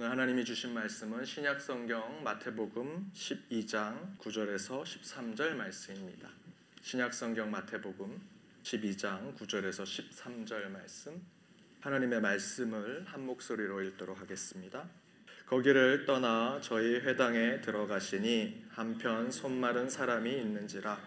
오늘 하나님이 주신 말씀은 신약 성경 마태복음 12장 9절에서 13절 말씀입니다. 신약 성경 마태복음 12장 9절에서 13절 말씀 하나님의 말씀을 한 목소리로 읽도록 하겠습니다. 거기를 떠나 저희 회당에 들어가시니 한편 손마른 사람이 있는지라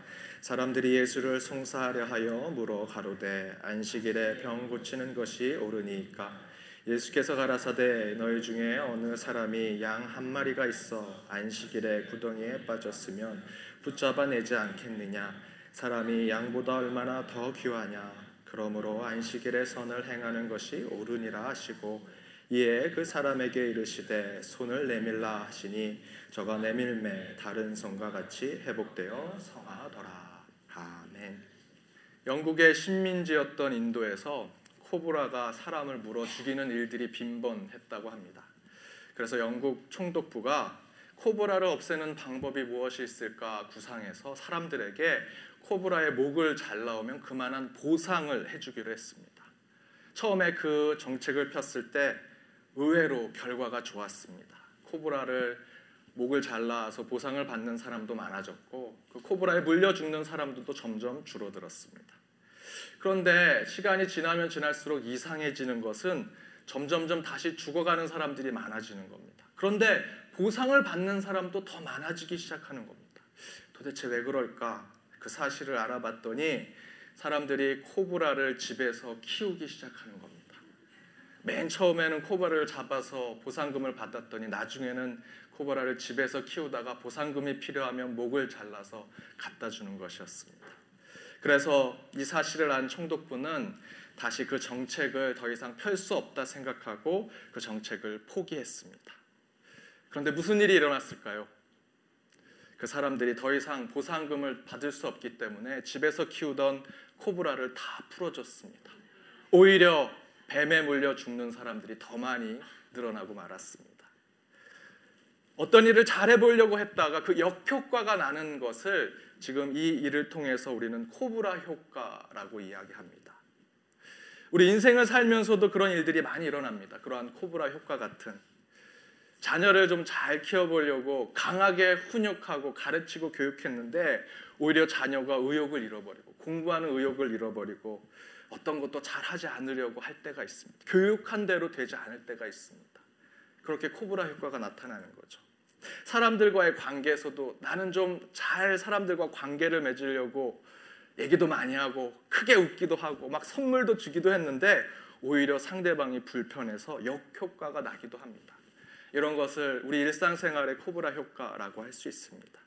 사람들이 예수를 송사하려 하여 물어 가로되 안식일에 병 고치는 것이 옳으니까 예수께서 가라사대 너희 중에 어느 사람이 양 한 마리가 있어 안식일에 구덩이에 빠졌으면 붙잡아 내지 않겠느냐? 사람이 양보다 얼마나 더 귀하냐? 그러므로 안식일에 선을 행하는 것이 옳으니라 하시고 이에 그 사람에게 이르시되 손을 내밀라 하시니 저가 내밀매 다른 손과 같이 회복되어 성하더라. 아멘. 영국의 식민지였던 인도에서 코브라가 사람을 물어 죽이는 일들이 빈번했다고 합니다. 그래서 영국 총독부가 코브라를 없애는 방법이 무엇이 있을까 구상해서 사람들에게 코브라의 목을 잘라오면 그만한 보상을 해주기로 했습니다. 처음에 그 정책을 폈을 때 의외로 결과가 좋았습니다. 코브라를 목을 잘라서 보상을 받는 사람도 많아졌고 그 코브라에 물려 죽는 사람들도 점점 줄어들었습니다. 그런데 시간이 지나면 지날수록 이상해지는 것은 점점점 다시 죽어가는 사람들이 많아지는 겁니다. 그런데 보상을 받는 사람도 더 많아지기 시작하는 겁니다. 도대체 왜 그럴까? 그 사실을 알아봤더니 사람들이 코브라를 집에서 키우기 시작하는 겁니다. 맨 처음에는 코브라를 잡아서 보상금을 받았더니 나중에는 코브라를 집에서 키우다가 보상금이 필요하면 목을 잘라서 갖다 주는 것이었습니다. 그래서 이 사실을 안 총독부는 다시 그 정책을 더 이상 펼 수 없다 생각하고 그 정책을 포기했습니다. 그런데 무슨 일이 일어났을까요? 그 사람들이 더 이상 보상금을 받을 수 없기 때문에 집에서 키우던 코브라를 다 풀어줬습니다. 오히려 뱀에 물려 죽는 사람들이 더 많이 늘어나고 말았습니다. 어떤 일을 잘해 보려고 했다가 그 역효과가 나는 것을 지금 이 일을 통해서 우리는 코브라 효과라고 이야기합니다. 우리 인생을 살면서도 그런 일들이 많이 일어납니다. 그러한 코브라 효과 같은 자녀를 좀 잘 키워보려고 강하게 훈육하고 가르치고 교육했는데 오히려 자녀가 의욕을 잃어버리고 공부하는 의욕을 잃어버리고 어떤 것도 잘하지 않으려고 할 때가 있습니다. 교육한 대로 되지 않을 때가 있습니다. 그렇게 코브라 효과가 나타나는 거죠. 사람들과의 관계에서도 나는 좀 잘 사람들과 관계를 맺으려고 얘기도 많이 하고 크게 웃기도 하고 막 선물도 주기도 했는데 오히려 상대방이 불편해서 역효과가 나기도 합니다. 이런 것을 우리 일상생활의 코브라 효과라고 할 수 있습니다.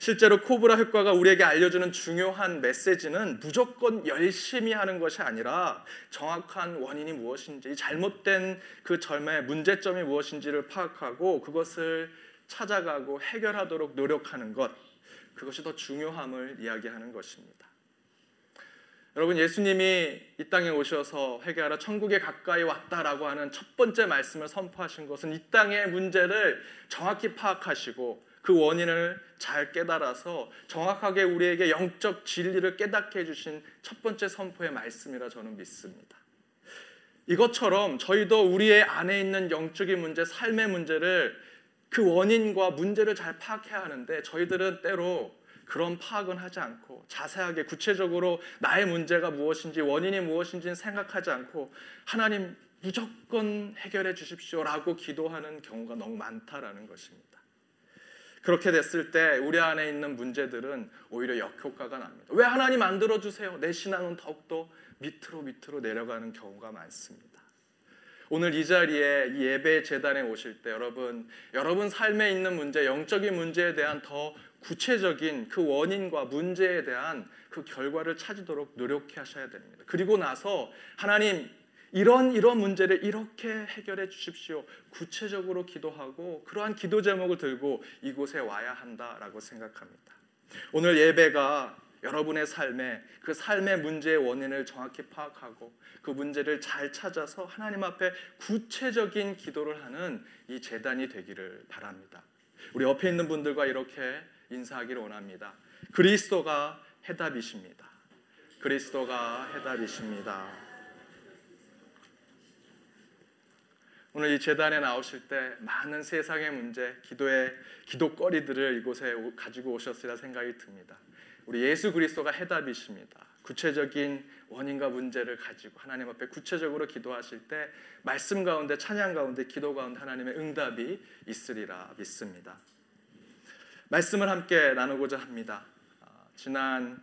실제로 코브라 효과가 우리에게 알려주는 중요한 메시지는 무조건 열심히 하는 것이 아니라 정확한 원인이 무엇인지, 잘못된 그 절의 문제점이 무엇인지를 파악하고 그것을 찾아가고 해결하도록 노력하는 것, 그것이 더 중요함을 이야기하는 것입니다. 여러분 예수님이 이 땅에 오셔서 회개하라 천국에 가까이 왔다라고 하는 첫 번째 말씀을 선포하신 것은 이 땅의 문제를 정확히 파악하시고 그 원인을 잘 깨달아서 정확하게 우리에게 영적 진리를 깨닫게 해주신 첫 번째 선포의 말씀이라 저는 믿습니다. 이것처럼 저희도 우리의 안에 있는 영적인 문제, 삶의 문제를 그 원인과 문제를 잘 파악해야 하는데 저희들은 때로 그런 파악은 하지 않고 자세하게 구체적으로 나의 문제가 무엇인지 원인이 무엇인지 생각하지 않고 하나님 무조건 해결해 주십시오라고 기도하는 경우가 너무 많다라는 것입니다. 그렇게 됐을 때 우리 안에 있는 문제들은 오히려 역효과가 납니다. 왜 하나님 만들어 주세요? 내 신앙은 더욱더 밑으로 밑으로 내려가는 경우가 많습니다. 오늘 이 자리에 이 예배 재단에 오실 때 여러분 여러분 삶에 있는 문제, 영적인 문제에 대한 더 구체적인 그 원인과 문제에 대한 그 결과를 찾도록 노력해 하셔야 됩니다. 그리고 나서 하나님 이런 이런 문제를 이렇게 해결해 주십시오. 구체적으로 기도하고 그러한 기도 제목을 들고 이곳에 와야 한다라고 생각합니다. 오늘 예배가 여러분의 삶에 그 삶의 문제의 원인을 정확히 파악하고 그 문제를 잘 찾아서 하나님 앞에 구체적인 기도를 하는 이 재단이 되기를 바랍니다. 우리 옆에 있는 분들과 이렇게 인사하기를 원합니다. 그리스도가 해답이십니다. 그리스도가 해답이십니다. 오늘 이 재단에 나오실 때 많은 세상의 문제, 기도의 기도거리들을 이곳에 가지고 오셨으리라 생각이 듭니다. 우리 예수 그리스도가 해답이십니다. 구체적인 원인과 문제를 가지고 하나님 앞에 구체적으로 기도하실 때 말씀 가운데 찬양 가운데 기도 가운데 하나님의 응답이 있으리라 믿습니다. 말씀을 함께 나누고자 합니다. 아, 지난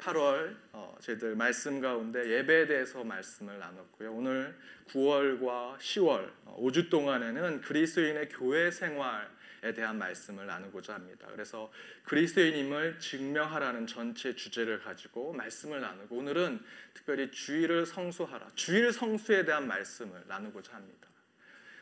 8월 어, 저희들 말씀 가운데 예배에 대해서 말씀을 나눴고요. 오늘 9월과 10월 5주 어, 동안에는 그리스도인의 교회 생활에 대한 말씀을 나누고자 합니다. 그래서 그리스도인임을 증명하라는 전체 주제를 가지고 말씀을 나누고 오늘은 특별히 주일을 성수하라. 주일 성수에 대한 말씀을 나누고자 합니다.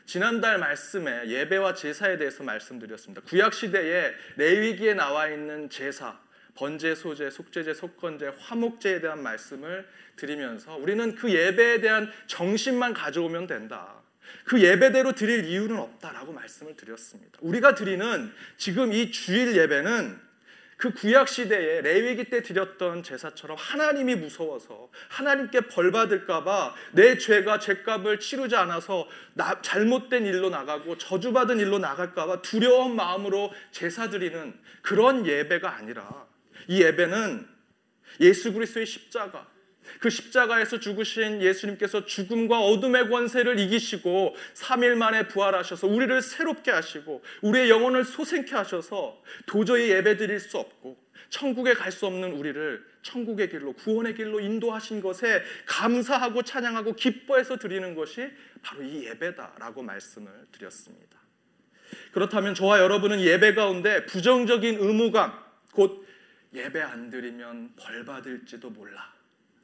지난달 말씀에 예배와 제사에 대해서 말씀드렸습니다. 구약 시대에 레위기에 나와 있는 제사 번제, 소제, 속제제, 속건제, 화목제에 대한 말씀을 드리면서 우리는 그 예배에 대한 정신만 가져오면 된다. 그 예배대로 드릴 이유는 없다라고 말씀을 드렸습니다. 우리가 드리는 지금 이 주일 예배는 그 구약 시대에 레위기 때 드렸던 제사처럼 하나님이 무서워서 하나님께 벌 받을까봐 내 죄가 죄값을 치르지 않아서 나, 잘못된 일로 나가고 저주받은 일로 나갈까봐 두려운 마음으로 제사 드리는 그런 예배가 아니라 이 예배는 예수 그리스도의 십자가 그 십자가에서 죽으신 예수님께서 죽음과 어둠의 권세를 이기시고 3일 만에 부활하셔서 우리를 새롭게 하시고 우리의 영혼을 소생케 하셔서 도저히 예배드릴 수 없고 천국에 갈 수 없는 우리를 천국의 길로 구원의 길로 인도하신 것에 감사하고 찬양하고 기뻐해서 드리는 것이 바로 이 예배다라고 말씀을 드렸습니다. 그렇다면 저와 여러분은 예배 가운데 부정적인 의무감 곧 예배 안 드리면 벌 받을지도 몰라.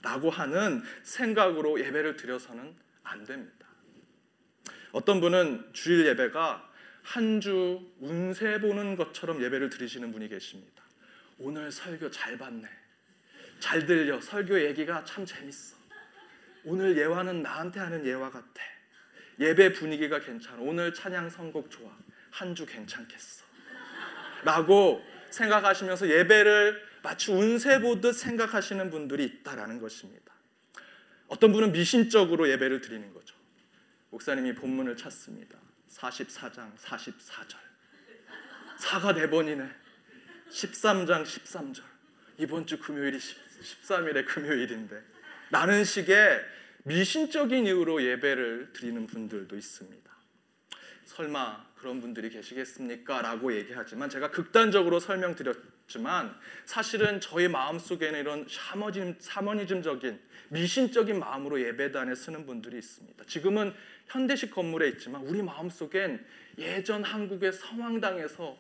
라고 하는 생각으로 예배를 드려서는 안 됩니다. 어떤 분은 주일 예배가 한 주 운세 보는 것처럼 예배를 드리시는 분이 계십니다. 오늘 설교 잘 봤네. 잘 들려. 설교 얘기가 참 재밌어. 오늘 예화는 나한테 하는 예화 같아. 예배 분위기가 괜찮아. 오늘 찬양 선곡 좋아. 한 주 괜찮겠어. 라고 생각하시면서 예배를 마치 운세 보듯 생각하시는 분들이 있다라는 것입니다. 어떤 분은 미신적으로 예배를 드리는 거죠. 목사님이 본문을 찾습니다. 44장 44절. 사가 네 번이네. 13장 13절. 이번 주 금요일이 13일의 금요일인데. 라는 식의 미신적인 이유로 예배를 드리는 분들도 있습니다. 설마 그런 분들이 계시겠습니까? 라고 얘기하지만 제가 극단적으로 설명드렸지만 사실은 저희 마음속에는 이런 샤머니즘, 샤머니즘적인 미신적인 마음으로 예배단에 쓰는 분들이 있습니다. 지금은 현대식 건물에 있지만 우리 마음속엔 예전 한국의 성황당에서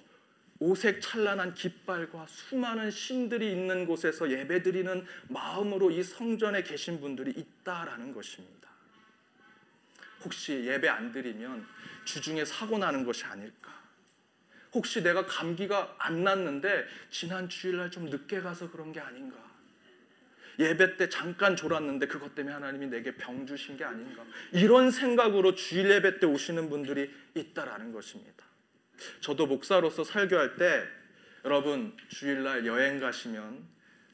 오색 찬란한 깃발과 수많은 신들이 있는 곳에서 예배드리는 마음으로 이 성전에 계신 분들이 있다라는 것입니다. 혹시 예배 안 드리면 주중에 사고 나는 것이 아닐까? 혹시 내가 감기가 안 났는데 지난 주일날 좀 늦게 가서 그런 게 아닌가? 예배 때 잠깐 졸았는데 그것 때문에 하나님이 내게 병 주신 게 아닌가? 이런 생각으로 주일 예배 때 오시는 분들이 있다라는 것입니다. 저도 목사로서 설교할 때 여러분 주일날 여행 가시면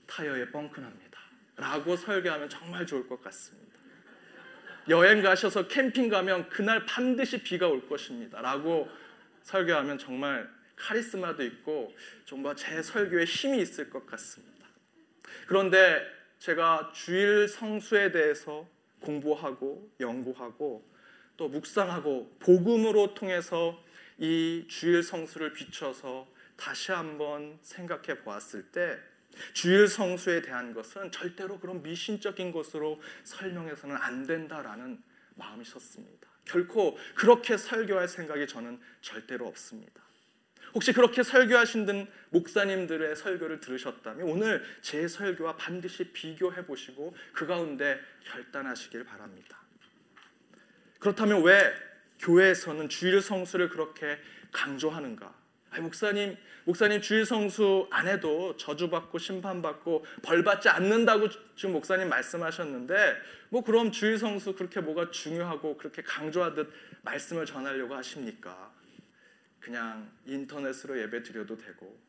타이어에 뻥크 납니다. 라고 설교하면 정말 좋을 것 같습니다. 여행 가셔서 캠핑 가면 그날 반드시 비가 올 것입니다. 라고 설교하면 정말 카리스마도 있고 정말 제 설교에 힘이 있을 것 같습니다. 그런데 제가 주일 성수에 대해서 공부하고 연구하고 또 묵상하고 복음으로 통해서 이 주일 성수를 비춰서 다시 한번 생각해 보았을 때 주일 성수에 대한 것은 절대로 그런 미신적인 것으로 설명해서는 안 된다라는 마음이 섰습니다. 결코 그렇게 설교할 생각이 저는 절대로 없습니다. 혹시 그렇게 설교하신 분 목사님들의 설교를 들으셨다면 오늘 제 설교와 반드시 비교해 보시고 그 가운데 결단하시길 바랍니다. 그렇다면 왜 교회에서는 주일 성수를 그렇게 강조하는가? 아니, 목사님 목사님 주일 성수 안 해도 저주받고 심판받고 벌받지 않는다고 지금 목사님 말씀하셨는데 뭐 그럼 주일 성수 그렇게 뭐가 중요하고 그렇게 강조하듯 말씀을 전하려고 하십니까? 그냥 인터넷으로 예배 드려도 되고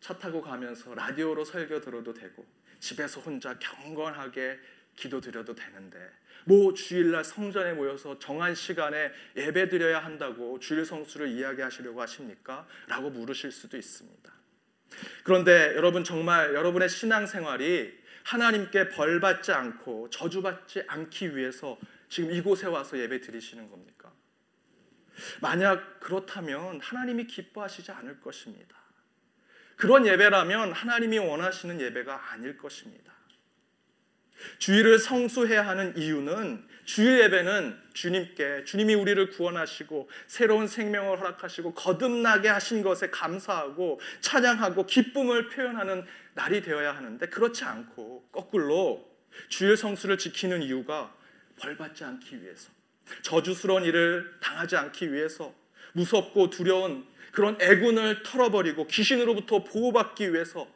차 타고 가면서 라디오로 설교 들어도 되고 집에서 혼자 경건하게 기도드려도 되는데 뭐 주일날 성전에 모여서 정한 시간에 예배드려야 한다고 주일 성수를 이야기하시려고 하십니까? 라고 물으실 수도 있습니다. 그런데 여러분 정말 여러분의 신앙생활이 하나님께 벌 받지 않고 저주받지 않기 위해서 지금 이곳에 와서 예배 드리시는 겁니까? 만약 그렇다면 하나님이 기뻐하시지 않을 것입니다. 그런 예배라면 하나님이 원하시는 예배가 아닐 것입니다. 주일을 성수해야 하는 이유는 주일 예배는 주님께 주님이 우리를 구원하시고 새로운 생명을 허락하시고 거듭나게 하신 것에 감사하고 찬양하고 기쁨을 표현하는 날이 되어야 하는데 그렇지 않고 거꾸로 주일 성수를 지키는 이유가 벌 받지 않기 위해서 저주스러운 일을 당하지 않기 위해서 무섭고 두려운 그런 애군을 털어버리고 귀신으로부터 보호받기 위해서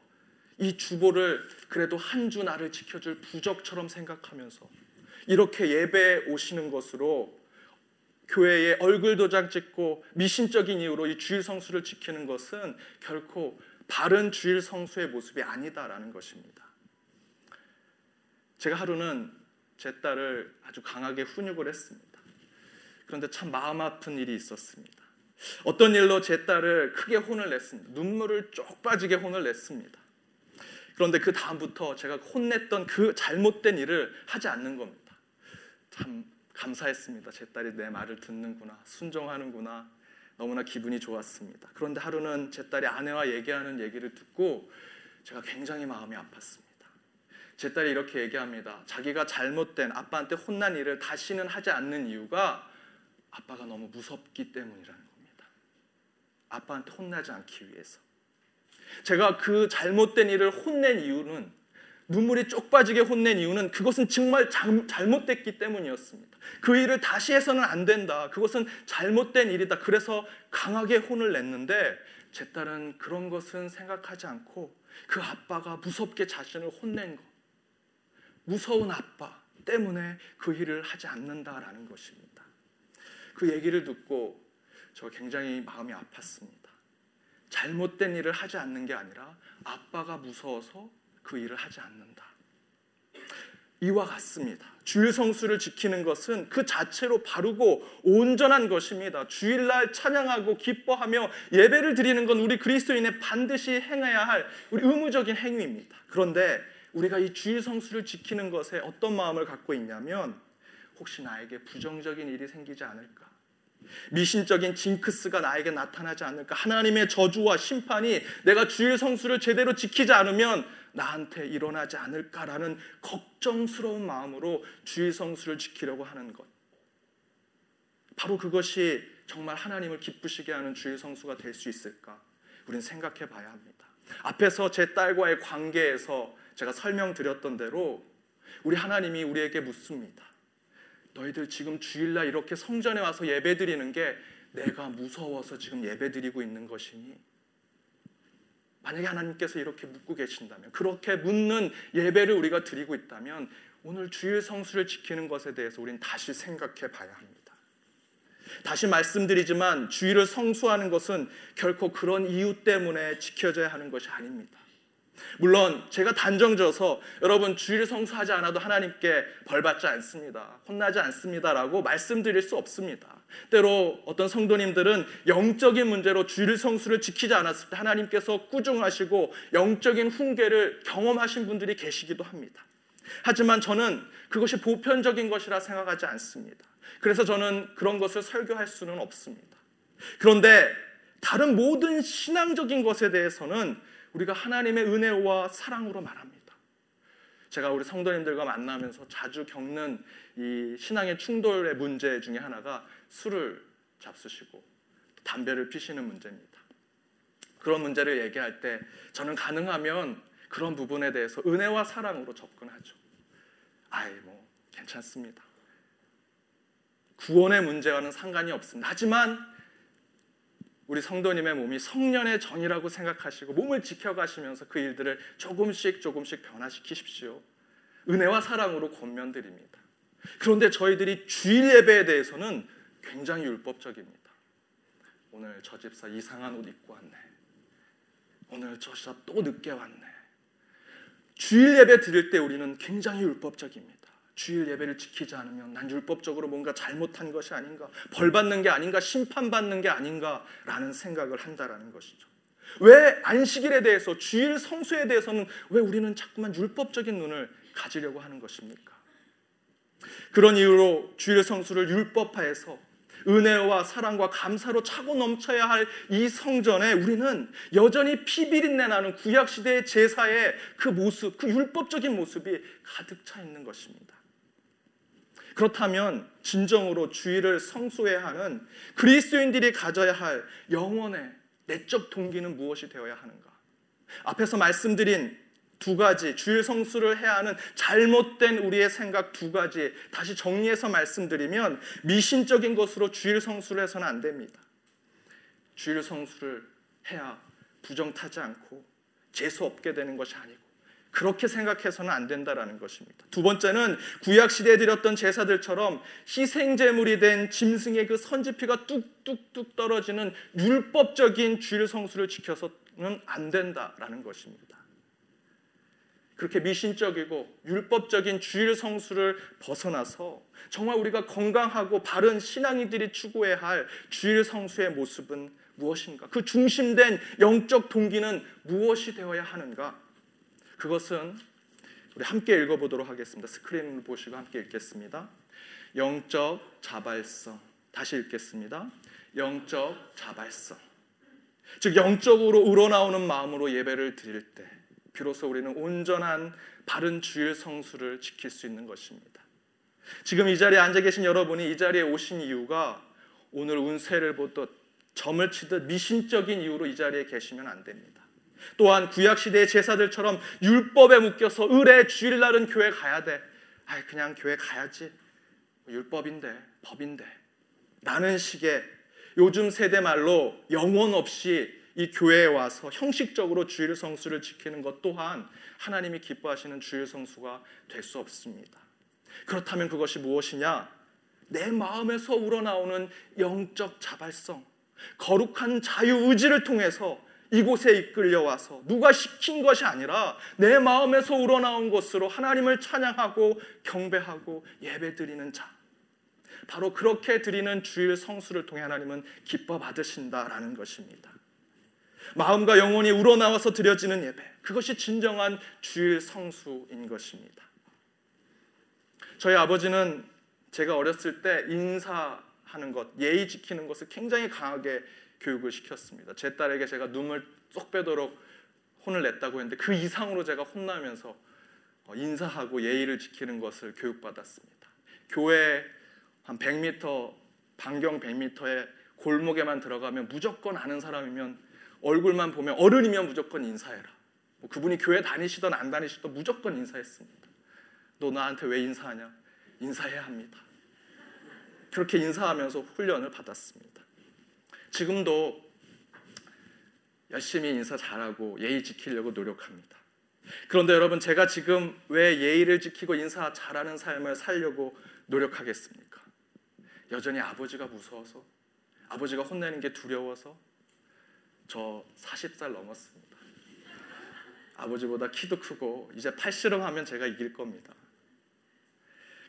이 주보를 그래도 한 주 나를 지켜줄 부적처럼 생각하면서 이렇게 예배에 오시는 것으로 교회에 얼굴 도장 찍고 미신적인 이유로 이 주일 성수를 지키는 것은 결코 바른 주일 성수의 모습이 아니다라는 것입니다. 제가 하루는 제 딸을 아주 강하게 훈육을 했습니다. 그런데 참 마음 아픈 일이 있었습니다. 어떤 일로 제 딸을 크게 혼을 냈습니다. 눈물을 쪽 빠지게 혼을 냈습니다. 그런데 그 다음부터 제가 혼냈던 그 잘못된 일을 하지 않는 겁니다. 참 감사했습니다. 제 딸이 내 말을 듣는구나, 순종하는구나. 너무나 기분이 좋았습니다. 그런데 하루는 제 딸이 아내와 얘기하는 얘기를 듣고 제가 굉장히 마음이 아팠습니다. 제 딸이 이렇게 얘기합니다. 자기가 잘못된 아빠한테 혼난 일을 다시는 하지 않는 이유가 아빠가 너무 무섭기 때문이라는 겁니다. 아빠한테 혼나지 않기 위해서. 제가 그 잘못된 일을 혼낸 이유는 눈물이 쪽 빠지게 혼낸 이유는 그것은 정말 잘못됐기 때문이었습니다. 그 일을 다시 해서는 안 된다. 그것은 잘못된 일이다. 그래서 강하게 혼을 냈는데 제 딸은 그런 것은 생각하지 않고 그 아빠가 무섭게 자신을 혼낸 것. 무서운 아빠 때문에 그 일을 하지 않는다라는 것입니다. 그 얘기를 듣고 저 굉장히 마음이 아팠습니다. 잘못된 일을 하지 않는 게 아니라 아빠가 무서워서 그 일을 하지 않는다. 이와 같습니다. 주일 성수를 지키는 것은 그 자체로 바르고 온전한 것입니다. 주일날 찬양하고 기뻐하며 예배를 드리는 건 우리 그리스도인의 반드시 행해야 할 우리 의무적인 행위입니다. 그런데 우리가 이 주일 성수를 지키는 것에 어떤 마음을 갖고 있냐면 혹시 나에게 부정적인 일이 생기지 않을까? 미신적인 징크스가 나에게 나타나지 않을까? 하나님의 저주와 심판이 내가 주일 성수를 제대로 지키지 않으면 나한테 일어나지 않을까라는 걱정스러운 마음으로 주일 성수를 지키려고 하는 것. 바로 그것이 정말 하나님을 기쁘시게 하는 주일 성수가 될 수 있을까? 우리는 생각해 봐야 합니다. 앞에서 제 딸과의 관계에서 제가 설명드렸던 대로 우리 하나님이 우리에게 묻습니다. 너희들 지금 주일날 이렇게 성전에 와서 예배드리는 게 내가 무서워서 지금 예배드리고 있는 것이니 만약에 하나님께서 이렇게 묻고 계신다면 그렇게 묻는 예배를 우리가 드리고 있다면 오늘 주일 성수를 지키는 것에 대해서 우리는 다시 생각해 봐야 합니다. 다시 말씀드리지만 주일을 성수하는 것은 결코 그런 이유 때문에 지켜져야 하는 것이 아닙니다. 물론 제가 단정져서 여러분 주일 성수하지 않아도 하나님께 벌받지 않습니다. 혼나지 않습니다라고 말씀드릴 수 없습니다. 때로 어떤 성도님들은 영적인 문제로 주일 성수를 지키지 않았을 때 하나님께서 꾸중하시고 영적인 훈계를 경험하신 분들이 계시기도 합니다. 하지만 저는 그것이 보편적인 것이라 생각하지 않습니다. 그래서 저는 그런 것을 설교할 수는 없습니다. 그런데 다른 모든 신앙적인 것에 대해서는 우리가 하나님의 은혜와 사랑으로 말합니다. 제가 우리 성도님들과 만나면서 자주 겪는 이 신앙의 충돌의 문제 중에 하나가 술을 잡수시고 담배를 피시는 문제입니다. 그런 문제를 얘기할 때 저는 가능하면 그런 부분에 대해서 은혜와 사랑으로 접근하죠. 아이 뭐 괜찮습니다. 구원의 문제와는 상관이 없습니다. 하지만 우리 성도님의 몸이 성년의 전이라고 생각하시고 몸을 지켜가시면서 그 일들을 조금씩 조금씩 변화시키십시오. 은혜와 사랑으로 권면드립니다. 그런데 저희들이 주일 예배에 대해서는 굉장히 율법적입니다. 오늘 저 집사 이상한 옷 입고 왔네. 오늘 저 집사 또 늦게 왔네. 주일 예배 드릴 때 우리는 굉장히 율법적입니다. 주일 예배를 지키지 않으면 난 율법적으로 뭔가 잘못한 것이 아닌가, 벌 받는 게 아닌가, 심판 받는 게 아닌가라는 생각을 한다라는 것이죠. 왜 안식일에 대해서 주일 성수에 대해서는 왜 우리는 자꾸만 율법적인 눈을 가지려고 하는 것입니까? 그런 이유로 주일 성수를 율법화해서 은혜와 사랑과 감사로 차고 넘쳐야 할 이 성전에 우리는 여전히 피비린내 나는 구약 시대의 제사의 그 모습, 그 율법적인 모습이 가득 차 있는 것입니다. 그렇다면 진정으로 주일을 성수해야 하는 그리스도인들이 가져야 할 영원의 내적 동기는 무엇이 되어야 하는가? 앞에서 말씀드린 두 가지 주일 성수를 해야 하는 잘못된 우리의 생각 두 가지 다시 정리해서 말씀드리면 미신적인 것으로 주일 성수를 해서는 안 됩니다. 주일 성수를 해야 부정 타지 않고 재수 없게 되는 것이 아니고 그렇게 생각해서는 안 된다라는 것입니다. 두 번째는 구약 시대에 드렸던 제사들처럼 희생 제물이 된 짐승의 그 선지피가 뚝뚝뚝 떨어지는 율법적인 주일 성수를 지켜서는 안 된다라는 것입니다. 그렇게 미신적이고 율법적인 주일 성수를 벗어나서 정말 우리가 건강하고 바른 신앙이들이 추구해야 할 주일 성수의 모습은 무엇인가? 그 중심된 영적 동기는 무엇이 되어야 하는가? 그것은 우리 함께 읽어보도록 하겠습니다. 스크린을 보시고 함께 읽겠습니다. 영적 자발성. 다시 읽겠습니다. 영적 자발성. 즉 영적으로 우러나오는 마음으로 예배를 드릴 때 비로소 우리는 온전한 바른 주일 성수를 지킬 수 있는 것입니다. 지금 이 자리에 앉아 계신 여러분이 이 자리에 오신 이유가 오늘 운세를 보듯 점을 치듯 미신적인 이유로 이 자리에 계시면 안 됩니다. 또한 구약 시대의 제사들처럼 율법에 묶여서 의뢰 주일날은 교회 가야 돼. 아, 그냥 교회 가야지. 율법인데, 법인데. 라는 식의 요즘 세대 말로 영혼 없이 이 교회에 와서 형식적으로 주일 성수를 지키는 것 또한 하나님이 기뻐하시는 주일 성수가 될 수 없습니다. 그렇다면 그것이 무엇이냐? 내 마음에서 우러나오는 영적 자발성, 거룩한 자유 의지를 통해서 이곳에 이끌려 와서 누가 시킨 것이 아니라 내 마음에서 우러나온 것으로 하나님을 찬양하고 경배하고 예배드리는 자. 바로 그렇게 드리는 주일 성수를 통해 하나님은 기뻐 받으신다라는 것입니다. 마음과 영혼이 우러나와서 드려지는 예배. 그것이 진정한 주일 성수인 것입니다. 저희 아버지는 제가 어렸을 때 인사하는 것, 예의 지키는 것을 굉장히 강하게 교육을 시켰습니다. 제 딸에게 제가 눈물 쏙 빼도록 혼을 냈다고 했는데 그 이상으로 제가 혼나면서 어, 인사하고 예의를 지키는 것을 교육받았습니다. 교회 한 100m 반경 100m의 골목에만 들어가면 무조건 아는 사람이면 얼굴만 보면 어른이면 무조건 인사해라. 뭐 그분이 교회 다니시던 안 다니시던 무조건 인사했습니다. 너 나한테 왜 인사하냐? 인사해야 합니다. 그렇게 인사하면서 훈련을 받았습니다. 지금도 열심히 인사 잘하고 예의 지키려고 노력합니다. 그런데 여러분 제가 지금 왜 예의를 지키고 인사 잘하는 삶을 살려고 노력하겠습니까? 여전히 아버지가 무서워서 아버지가 혼내는 게 두려워서 저 40살 넘었습니다. 아버지보다 키도 크고 이제 팔씨름 하면 제가 이길 겁니다.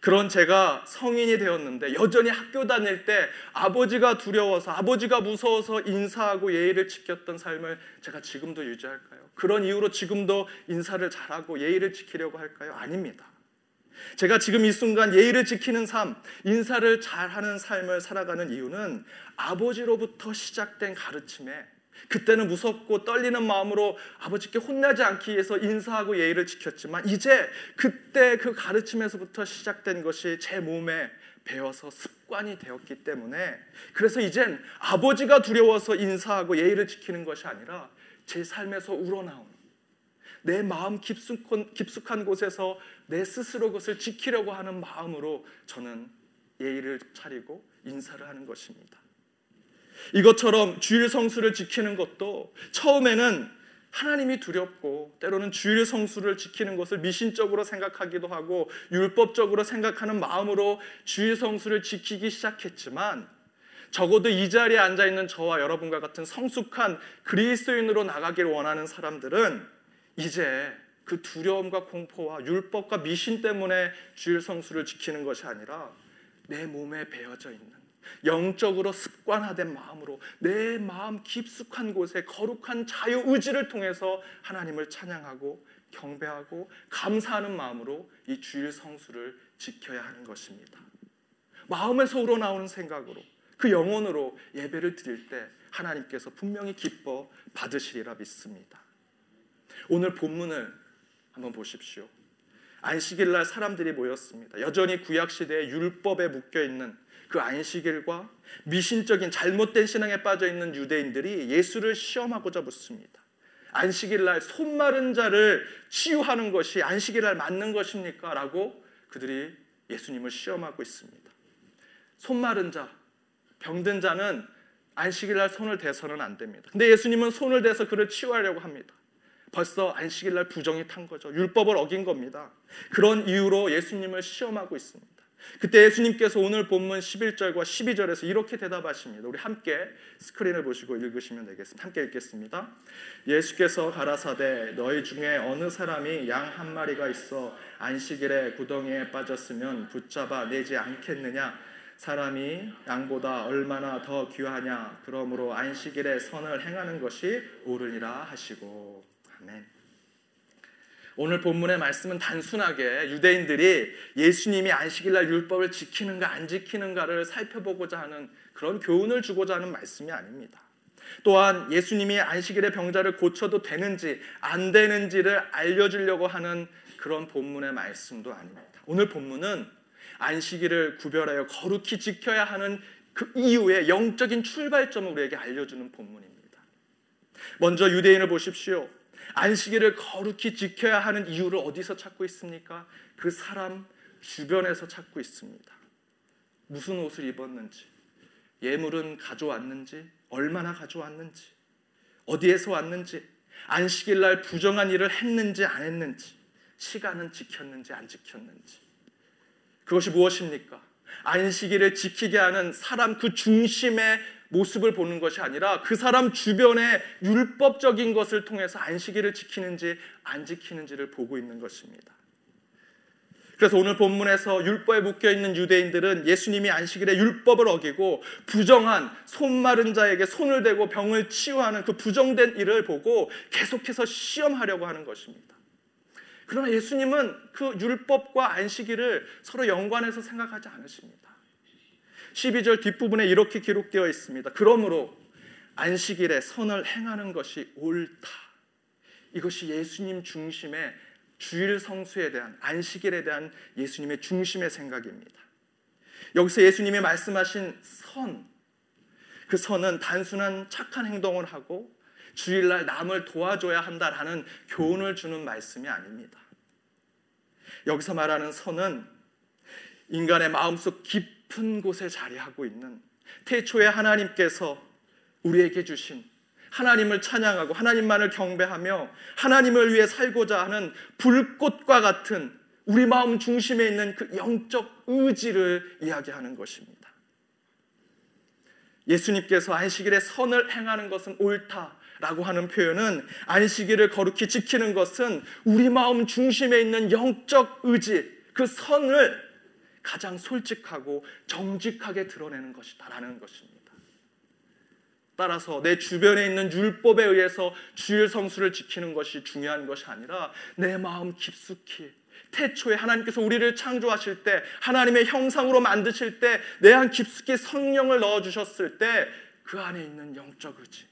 그런 제가 성인이 되었는데 여전히 학교 다닐 때 아버지가 두려워서 아버지가 무서워서 인사하고 예의를 지켰던 삶을 제가 지금도 유지할까요? 그런 이유로 지금도 인사를 잘하고 예의를 지키려고 할까요? 아닙니다. 제가 지금 이 순간 예의를 지키는 삶, 인사를 잘하는 삶을 살아가는 이유는 아버지로부터 시작된 가르침에 그때는 무섭고 떨리는 마음으로 아버지께 혼나지 않기 위해서 인사하고 예의를 지켰지만 이제 그때 그 가르침에서부터 시작된 것이 제 몸에 배워서 습관이 되었기 때문에 그래서 이젠 아버지가 두려워서 인사하고 예의를 지키는 것이 아니라 제 삶에서 우러나온 내 마음 깊숙한, 깊숙한 곳에서 내 스스로 그것을 지키려고 하는 마음으로 저는 예의를 차리고 인사를 하는 것입니다. 이것처럼 주일 성수를 지키는 것도 처음에는 하나님이 두렵고 때로는 주일 성수를 지키는 것을 미신적으로 생각하기도 하고 율법적으로 생각하는 마음으로 주일 성수를 지키기 시작했지만 적어도 이 자리에 앉아 있는 저와 여러분과 같은 성숙한 그리스도인으로 나가길 원하는 사람들은 이제 그 두려움과 공포와 율법과 미신 때문에 주일 성수를 지키는 것이 아니라 내 몸에 배어져 있는 영적으로 습관화된 마음으로 내 마음 깊숙한 곳에 거룩한 자유 의지를 통해서 하나님을 찬양하고 경배하고 감사하는 마음으로 이 주일 성수를 지켜야 하는 것입니다. 마음에서 우러나오는 생각으로 그 영혼으로 예배를 드릴 때 하나님께서 분명히 기뻐 받으시리라 믿습니다. 오늘 본문을 한번 보십시오. 안식일 날 사람들이 모였습니다. 여전히 구약 시대의 율법에 묶여 있는 그 안식일과 미신적인 잘못된 신앙에 빠져 있는 유대인들이 예수를 시험하고자 묻습니다. 안식일 날 손 마른 자를 치유하는 것이 안식일 날 맞는 것입니까? 라고 그들이 예수님을 시험하고 있습니다. 손 마른 자, 병든 자는 안식일 날 손을 대서는 안 됩니다. 근데 예수님은 손을 대서 그를 치유하려고 합니다. 벌써 안식일 날 부정이 탄 거죠. 율법을 어긴 겁니다. 그런 이유로 예수님을 시험하고 있습니다. 그때 예수님께서 오늘 본문 11절과 12절에서 이렇게 대답하십니다. 우리 함께 스크린을 보시고 읽으시면 되겠습니다. 함께 읽겠습니다. 예수께서 가라사대 너희 중에 어느 사람이 양 한 마리가 있어 안식일에 구덩이에 빠졌으면 붙잡아 내지 않겠느냐 사람이 양보다 얼마나 더 귀하냐 그러므로 안식일에 선을 행하는 것이 옳으니라 하시고 아멘. 오늘 본문의 말씀은 단순하게 유대인들이 예수님이 안식일날 율법을 지키는가 안 지키는가를 살펴보고자 하는 그런 교훈을 주고자 하는 말씀이 아닙니다. 또한 예수님이 안식일의 병자를 고쳐도 되는지 안 되는지를 알려주려고 하는 그런 본문의 말씀도 아닙니다. 오늘 본문은 안식일을 구별하여 거룩히 지켜야 하는 그 이후의 영적인 출발점을 우리에게 알려주는 본문입니다. 먼저 유대인을 보십시오. 안식일을 거룩히 지켜야 하는 이유를 어디서 찾고 있습니까? 그 사람 주변에서 찾고 있습니다. 무슨 옷을 입었는지, 예물은 가져왔는지, 얼마나 가져왔는지, 어디에서 왔는지, 안식일 날 부정한 일을 했는지 안 했는지, 시간은 지켰는지 안 지켰는지. 그것이 무엇입니까? 안식일을 지키게 하는 사람 그 중심의 모습을 보는 것이 아니라 그 사람 주변의 율법적인 것을 통해서 안식일을 지키는지 안 지키는지를 보고 있는 것입니다. 그래서 오늘 본문에서 율법에 묶여 있는 유대인들은 예수님이 안식일에 율법을 어기고 부정한 손 마른 자에게 손을 대고 병을 치유하는 그 부정된 일을 보고 계속해서 시험하려고 하는 것입니다. 그러나 예수님은 그 율법과 안식일을 서로 연관해서 생각하지 않으십니다. 12절 뒷부분에 이렇게 기록되어 있습니다. 그러므로 안식일에 선을 행하는 것이 옳다. 이것이 예수님 중심의 주일 성수에 대한 안식일에 대한 예수님의 중심의 생각입니다. 여기서 예수님이 말씀하신 선, 그 선은 단순한 착한 행동을 하고 주일날 남을 도와줘야 한다라는 교훈을 주는 말씀이 아닙니다. 여기서 말하는 선은 인간의 마음속 깊 깊은 곳에 자리하고 있는 태초에 하나님께서 우리에게 주신 하나님을 찬양하고 하나님만을 경배하며 하나님을 위해 살고자 하는 불꽃과 같은 우리 마음 중심에 있는 그 영적 의지를 이야기하는 것입니다. 예수님께서 안식일에 선을 행하는 것은 옳다 라고 하는 표현은 안식일을 거룩히 지키는 것은 우리 마음 중심에 있는 영적 의지, 그 선을 가장 솔직하고 정직하게 드러내는 것이다라는 것입니다. 따라서 내 주변에 있는 율법에 의해서 주일 성수를 지키는 것이 중요한 것이 아니라 내 마음 깊숙이 태초에 하나님께서 우리를 창조하실 때 하나님의 형상으로 만드실 때 내 안 깊숙이 성령을 넣어 주셨을 때 그 안에 있는 영적 의지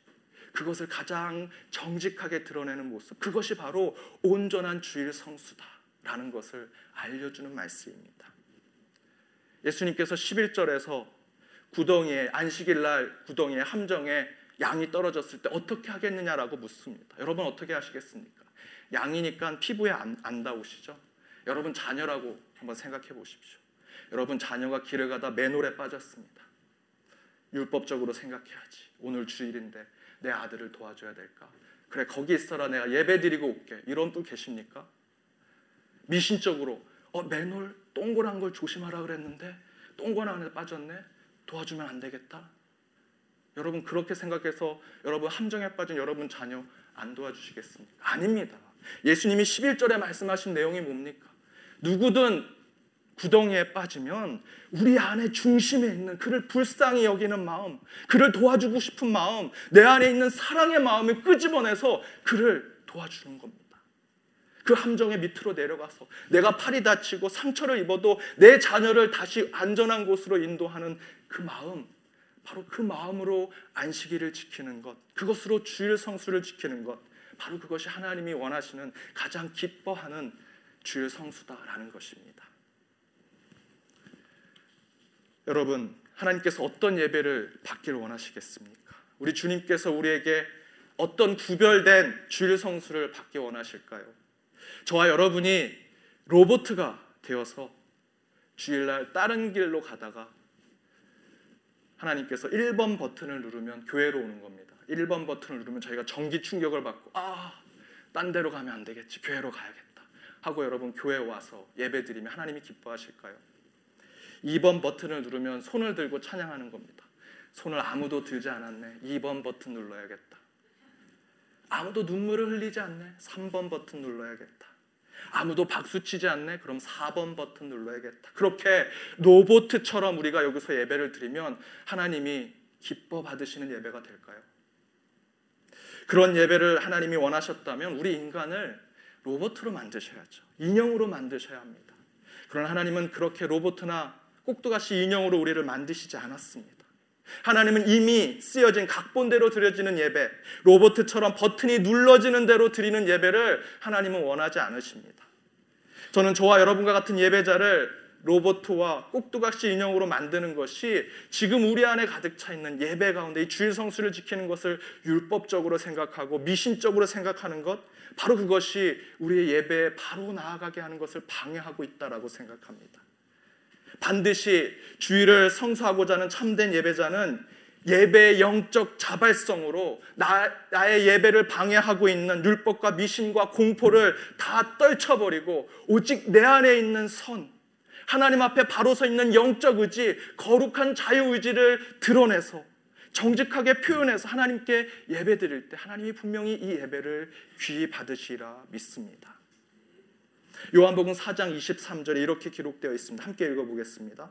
그것을 가장 정직하게 드러내는 모습 그것이 바로 온전한 주일 성수다라는 것을 알려주는 말씀입니다. 예수님께서 11절에서 구덩이에 안식일 날 구덩이에 함정에 양이 떨어졌을 때 어떻게 하겠느냐라고 묻습니다. 여러분 어떻게 하시겠습니까? 양이니까 피부에 안, 안 닿으시죠? 여러분 자녀라고 한번 생각해 보십시오. 여러분 자녀가 길을 가다 맨홀에 빠졌습니다. 율법적으로 생각해야지. 오늘 주일인데 내 아들을 도와줘야 될까? 그래 거기 있어라 내가 예배 드리고 올게. 이런 분 계십니까? 미신적으로 어 맨홀 동그란 걸 조심하라 그랬는데 동그란 안에 빠졌네. 도와주면 안 되겠다. 여러분 그렇게 생각해서 여러분 함정에 빠진 여러분 자녀 안 도와주시겠습니까? 아닙니다. 예수님이 11절에 말씀하신 내용이 뭡니까? 누구든 구덩이에 빠지면 우리 안에 중심에 있는 그를 불쌍히 여기는 마음, 그를 도와주고 싶은 마음, 내 안에 있는 사랑의 마음을 끄집어내서 그를 도와주는 겁니다. 그 함정의 밑으로 내려가서 내가 팔이 다치고 상처를 입어도 내 자녀를 다시 안전한 곳으로 인도하는 그 마음, 바로 그 마음으로 안식일을 지키는 것, 그것으로 주일 성수를 지키는 것, 바로 그것이 하나님이 원하시는 가장 기뻐하는 주일 성수다라는 것입니다. 여러분, 하나님께서 어떤 예배를 받기를 원하시겠습니까? 우리 주님께서 우리에게 어떤 구별된 주일 성수를 받기 원하실까요? 저와 여러분이 로보트가 되어서 주일날 다른 길로 가다가 하나님께서 1번 버튼을 누르면 교회로 오는 겁니다. 1번 버튼을 누르면 저희가 전기 충격을 받고 아, 딴 데로 가면 안 되겠지. 교회로 가야겠다. 하고 여러분 교회 와서 예배드리면 하나님이 기뻐하실까요? 2번 버튼을 누르면 손을 들고 찬양하는 겁니다. 손을 아무도 들지 않았네. 2번 버튼 눌러야겠다. 아무도 눈물을 흘리지 않네. 3번 버튼 눌러야겠다. 아무도 박수 치지 않네? 그럼 4번 버튼 눌러야겠다. 그렇게 로보트처럼 우리가 여기서 예배를 드리면 하나님이 기뻐 받으시는 예배가 될까요? 그런 예배를 하나님이 원하셨다면 우리 인간을 로봇으로 만드셔야죠. 인형으로 만드셔야 합니다. 그러나 하나님은 그렇게 로봇이나 꼭두가시 인형으로 우리를 만드시지 않았습니다. 하나님은 이미 쓰여진 각본대로 드려지는 예배, 로봇처럼 버튼이 눌러지는 대로 드리는 예배를 하나님은 원하지 않으십니다. 저는 저와 여러분과 같은 예배자를 로봇와 꼭두각시 인형으로 만드는 것이 지금 우리 안에 가득 차 있는 예배 가운데 이 주일 성수를 지키는 것을 율법적으로 생각하고 미신적으로 생각하는 것 바로 그것이 우리의 예배에 바로 나아가게 하는 것을 방해하고 있다라고 생각합니다. 반드시 주일을 성수하고자 하는 참된 예배자는 예배의 영적 자발성으로 나, 나의 예배를 방해하고 있는 율법과 미신과 공포를 다 떨쳐버리고 오직 내 안에 있는 선, 하나님 앞에 바로 서 있는 영적 의지, 거룩한 자유 의지를 드러내서 정직하게 표현해서 하나님께 예배 드릴 때 하나님이 분명히 이 예배를 귀히 받으시라 믿습니다. 요한복음 4장 23절에 이렇게 기록되어 있습니다. 함께 읽어보겠습니다.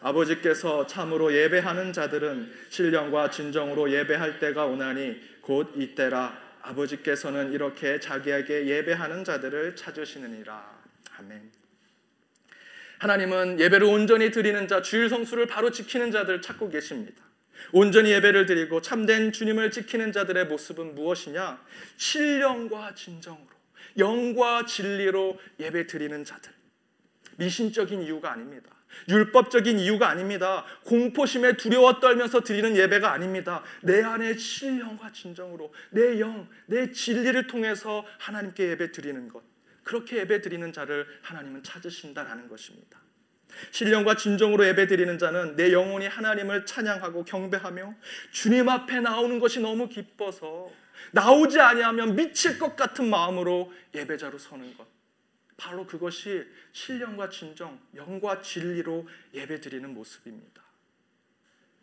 아버지께서 참으로 예배하는 자들은 신령과 진정으로 예배할 때가 오나니 곧 이때라 아버지께서는 이렇게 자기에게 예배하는 자들을 찾으시느니라. 아멘. 하나님은 예배를 온전히 드리는 자, 주일 성수를 바로 지키는 자들 찾고 계십니다. 온전히 예배를 드리고 참된 주님을 지키는 자들의 모습은 무엇이냐? 신령과 진정으로, 영과 진리로 예배 드리는 자들. 미신적인 이유가 아닙니다. 율법적인 이유가 아닙니다. 공포심에 두려워 떨면서 드리는 예배가 아닙니다. 내 안에 신령과 진정으로 내 영, 내 진리를 통해서 하나님께 예배 드리는 것. 그렇게 예배 드리는 자를 하나님은 찾으신다라는 것입니다. 신령과 진정으로 예배 드리는 자는 내 영혼이 하나님을 찬양하고 경배하며 주님 앞에 나오는 것이 너무 기뻐서 나오지 아니하면 미칠 것 같은 마음으로 예배자로 서는 것. 바로 그것이 신령과 진정, 영과 진리로 예배드리는 모습입니다.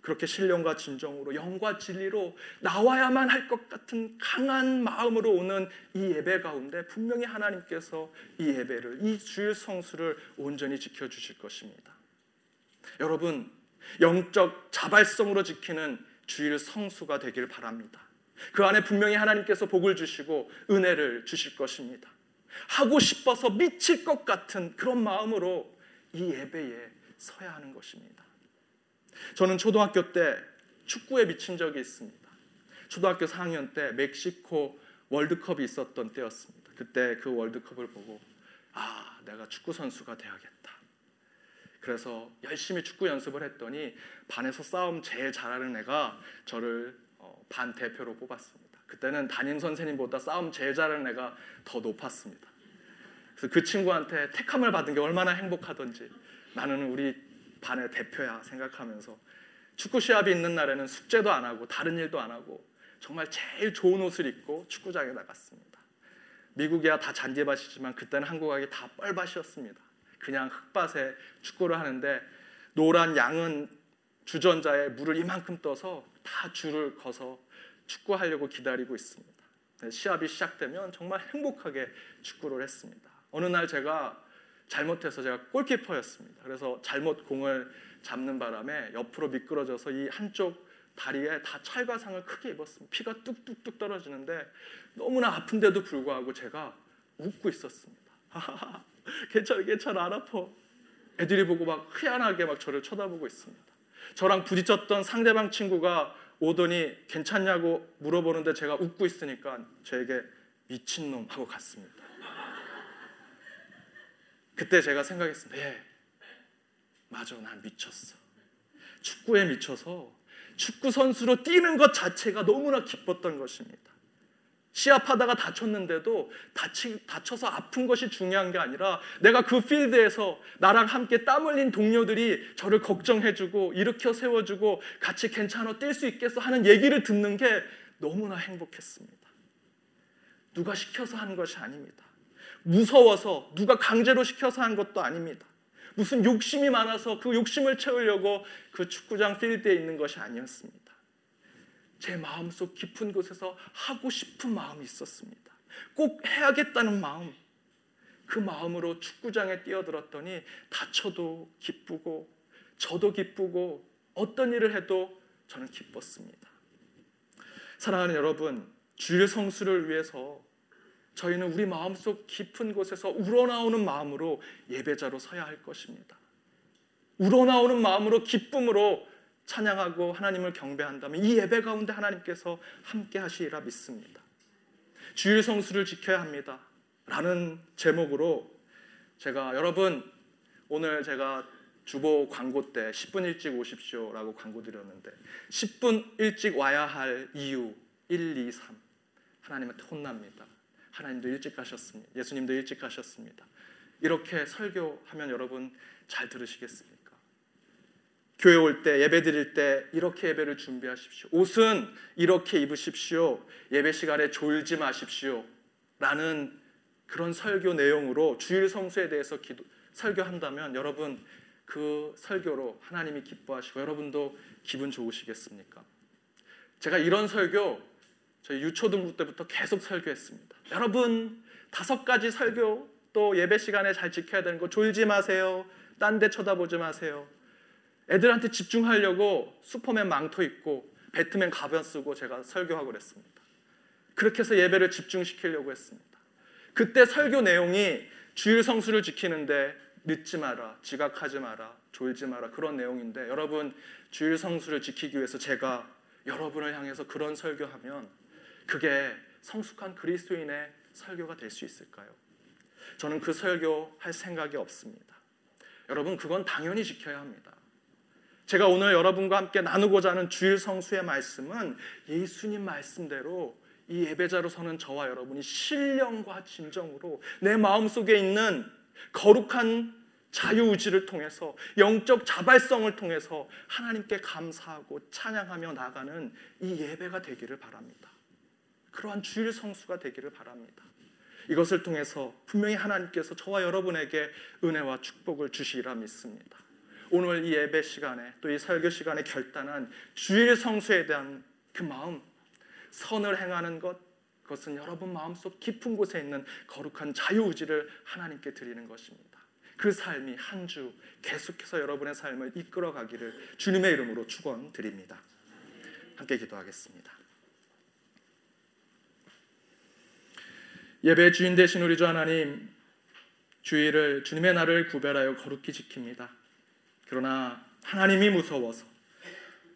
그렇게 신령과 진정으로 영과 진리로 나와야만 할 것 같은 강한 마음으로 오는 이 예배 가운데 분명히 하나님께서 이 예배를 이 주일 성수를 온전히 지켜 주실 것입니다. 여러분 영적 자발성으로 지키는 주일 성수가 되길 바랍니다. 그 안에 분명히 하나님께서 복을 주시고 은혜를 주실 것입니다. 하고 싶어서 미칠 것 같은 그런 마음으로 이 예배에 서야 하는 것입니다. 저는 초등학교 때 축구에 미친 적이 있습니다. 초등학교 4학년 때 멕시코 월드컵이 있었던 때였습니다. 그때 그 월드컵을 보고 아, 내가 축구 선수가 돼야겠다. 그래서 열심히 축구 연습을 했더니 반에서 싸움 제일 잘하는 애가 저를 어, 반 대표로 뽑았습니다. 그때는 담임 선생님보다 싸움 잘하는 애가 더 높았습니다. 그래서 그 친구한테 택함을 받은 게 얼마나 행복하던지 나는 우리 반의 대표야 생각하면서 축구 시합이 있는 날에는 숙제도 안 하고 다른 일도 안 하고 정말 제일 좋은 옷을 입고 축구장에 나갔습니다. 미국이야 다 잔디밭이지만 그때는 한국하기 다 뻘밭이었습니다. 그냥 흙밭에 축구를 하는데 노란 양은 주전자에 물을 이만큼 떠서 다 줄을 거서 축구하려고 기다리고 있습니다. 네, 시합이 시작되면 정말 행복하게 축구를 했습니다. 어느 날 제가 잘못해서 제가 골키퍼였습니다. 그래서 잘못 공을 잡는 바람에 옆으로 미끄러져서 이 한쪽 다리에 다 찰과상을 크게 입었습니다. 피가 뚝뚝뚝 떨어지는데 너무나 아픈데도 불구하고 제가 웃고 있었습니다. 괜찮아, 괜찮아, 안 아파. 애들이 보고 막 희한하게 막 저를 쳐다보고 있습니다. 저랑 부딪혔던 상대방 친구가 오더니 괜찮냐고 물어보는데 제가 웃고 있으니까 저에게 미친놈 하고 갔습니다. 그때 제가 생각했습니다. 예, 맞아, 난 미쳤어. 축구에 미쳐서 축구 선수로 뛰는 것 자체가 너무나 기뻤던 것입니다. 시합하다가 다쳤는데도 다치, 다쳐서 아픈 것이 중요한 게 아니라 내가 그 필드에서 나랑 함께 땀 흘린 동료들이 저를 걱정해주고 일으켜 세워주고 같이 괜찮아 뛸 수 있겠어 하는 얘기를 듣는 게 너무나 행복했습니다. 누가 시켜서 한 것이 아닙니다. 무서워서 누가 강제로 시켜서 한 것도 아닙니다. 무슨 욕심이 많아서 그 욕심을 채우려고 그 축구장 필드에 있는 것이 아니었습니다. 제 마음속 깊은 곳에서 하고 싶은 마음이 있었습니다. 꼭 해야겠다는 마음. 그 마음으로 축구장에 뛰어들었더니 다쳐도 기쁘고 저도 기쁘고 어떤 일을 해도 저는 기뻤습니다. 사랑하는 여러분, 주일 성수를 위해서 저희는 우리 마음속 깊은 곳에서 우러나오는 마음으로 예배자로 서야 할 것입니다. 우러나오는 마음으로 기쁨으로 찬양하고 하나님을 경배한다면 이 예배 가운데 하나님께서 함께 하시리라 믿습니다. 주일 성수를 지켜야 합니다. 라는 제목으로 제가 여러분 오늘 제가 주보 광고 때 10분 일찍 오십시오 라고 광고 드렸는데 10분 일찍 와야 할 이유 1, 2, 3 하나님한테 혼납니다. 하나님도 일찍 가셨습니다. 예수님도 일찍 가셨습니다. 이렇게 설교하면 여러분 잘 들으시겠습니까? 교회 올 때 예배 드릴 때 이렇게 예배를 준비하십시오. 옷은 이렇게 입으십시오. 예배 시간에 졸지 마십시오. 라는 그런 설교 내용으로 주일 성수에 대해서 기도, 설교한다면 여러분 그 설교로 하나님이 기뻐하시고 여러분도 기분 좋으시겠습니까? 제가 이런 설교 저희 유초등부 때부터 계속 설교했습니다. 여러분 다섯 가지 설교 또 예배 시간에 잘 지켜야 되는 거 졸지 마세요. 딴 데 쳐다보지 마세요. 애들한테 집중하려고 슈퍼맨 망토 입고 배트맨 가변 쓰고 제가 설교하고 그랬습니다. 그렇게 해서 예배를 집중시키려고 했습니다. 그때 설교 내용이 주일 성수를 지키는데 늦지 마라, 지각하지 마라, 졸지 마라 그런 내용인데 여러분 주일 성수를 지키기 위해서 제가 여러분을 향해서 그런 설교하면 그게 성숙한 그리스도인의 설교가 될 수 있을까요? 저는 그 설교 할 생각이 없습니다. 여러분 그건 당연히 지켜야 합니다. 제가 오늘 여러분과 함께 나누고자 하는 주일 성수의 말씀은 예수님 말씀대로 이 예배자로 서는 저와 여러분이 신령과 진정으로 내 마음속에 있는 거룩한 자유의지를 통해서 영적 자발성을 통해서 하나님께 감사하고 찬양하며 나가는 이 예배가 되기를 바랍니다. 그러한 주일 성수가 되기를 바랍니다. 이것을 통해서 분명히 하나님께서 저와 여러분에게 은혜와 축복을 주시리라 믿습니다. 오늘 이 예배 시간에 또 이 설교 시간에 결단한 주일 성수에 대한 그 마음, 선을 행하는 것, 그것은 여러분 마음속 깊은 곳에 있는 거룩한 자유의지를 하나님께 드리는 것입니다. 그 삶이 한 주 계속해서 여러분의 삶을 이끌어 가기를 주님의 이름으로 축원드립니다. 함께 기도하겠습니다. 예배 주인 되신 우리 주 하나님, 주일을 주님의 날을 구별하여 거룩히 지킵니다. 그러나 하나님이 무서워서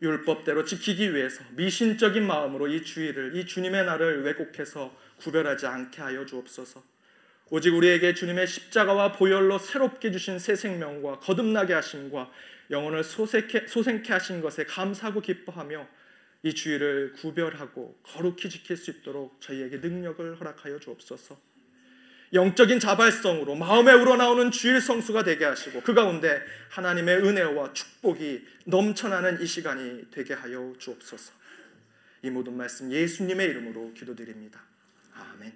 율법대로 지키기 위해서 미신적인 마음으로 이 주일을 이 주님의 날을 왜곡해서 구별하지 않게 하여 주옵소서. 오직 우리에게 주님의 십자가와 보혈로 새롭게 주신 새 생명과 거듭나게 하심과 영혼을 소생케, 소생케 하신 것에 감사하고 기뻐하며 이 주일을 구별하고 거룩히 지킬 수 있도록 저희에게 능력을 허락하여 주옵소서. 영적인 자발성으로 마음에 우러나오는 주일 성수가 되게 하시고 그 가운데 하나님의 은혜와 축복이 넘쳐나는 이 시간이 되게 하여 주옵소서. 이 모든 말씀 예수님의 이름으로 기도드립니다. 아멘.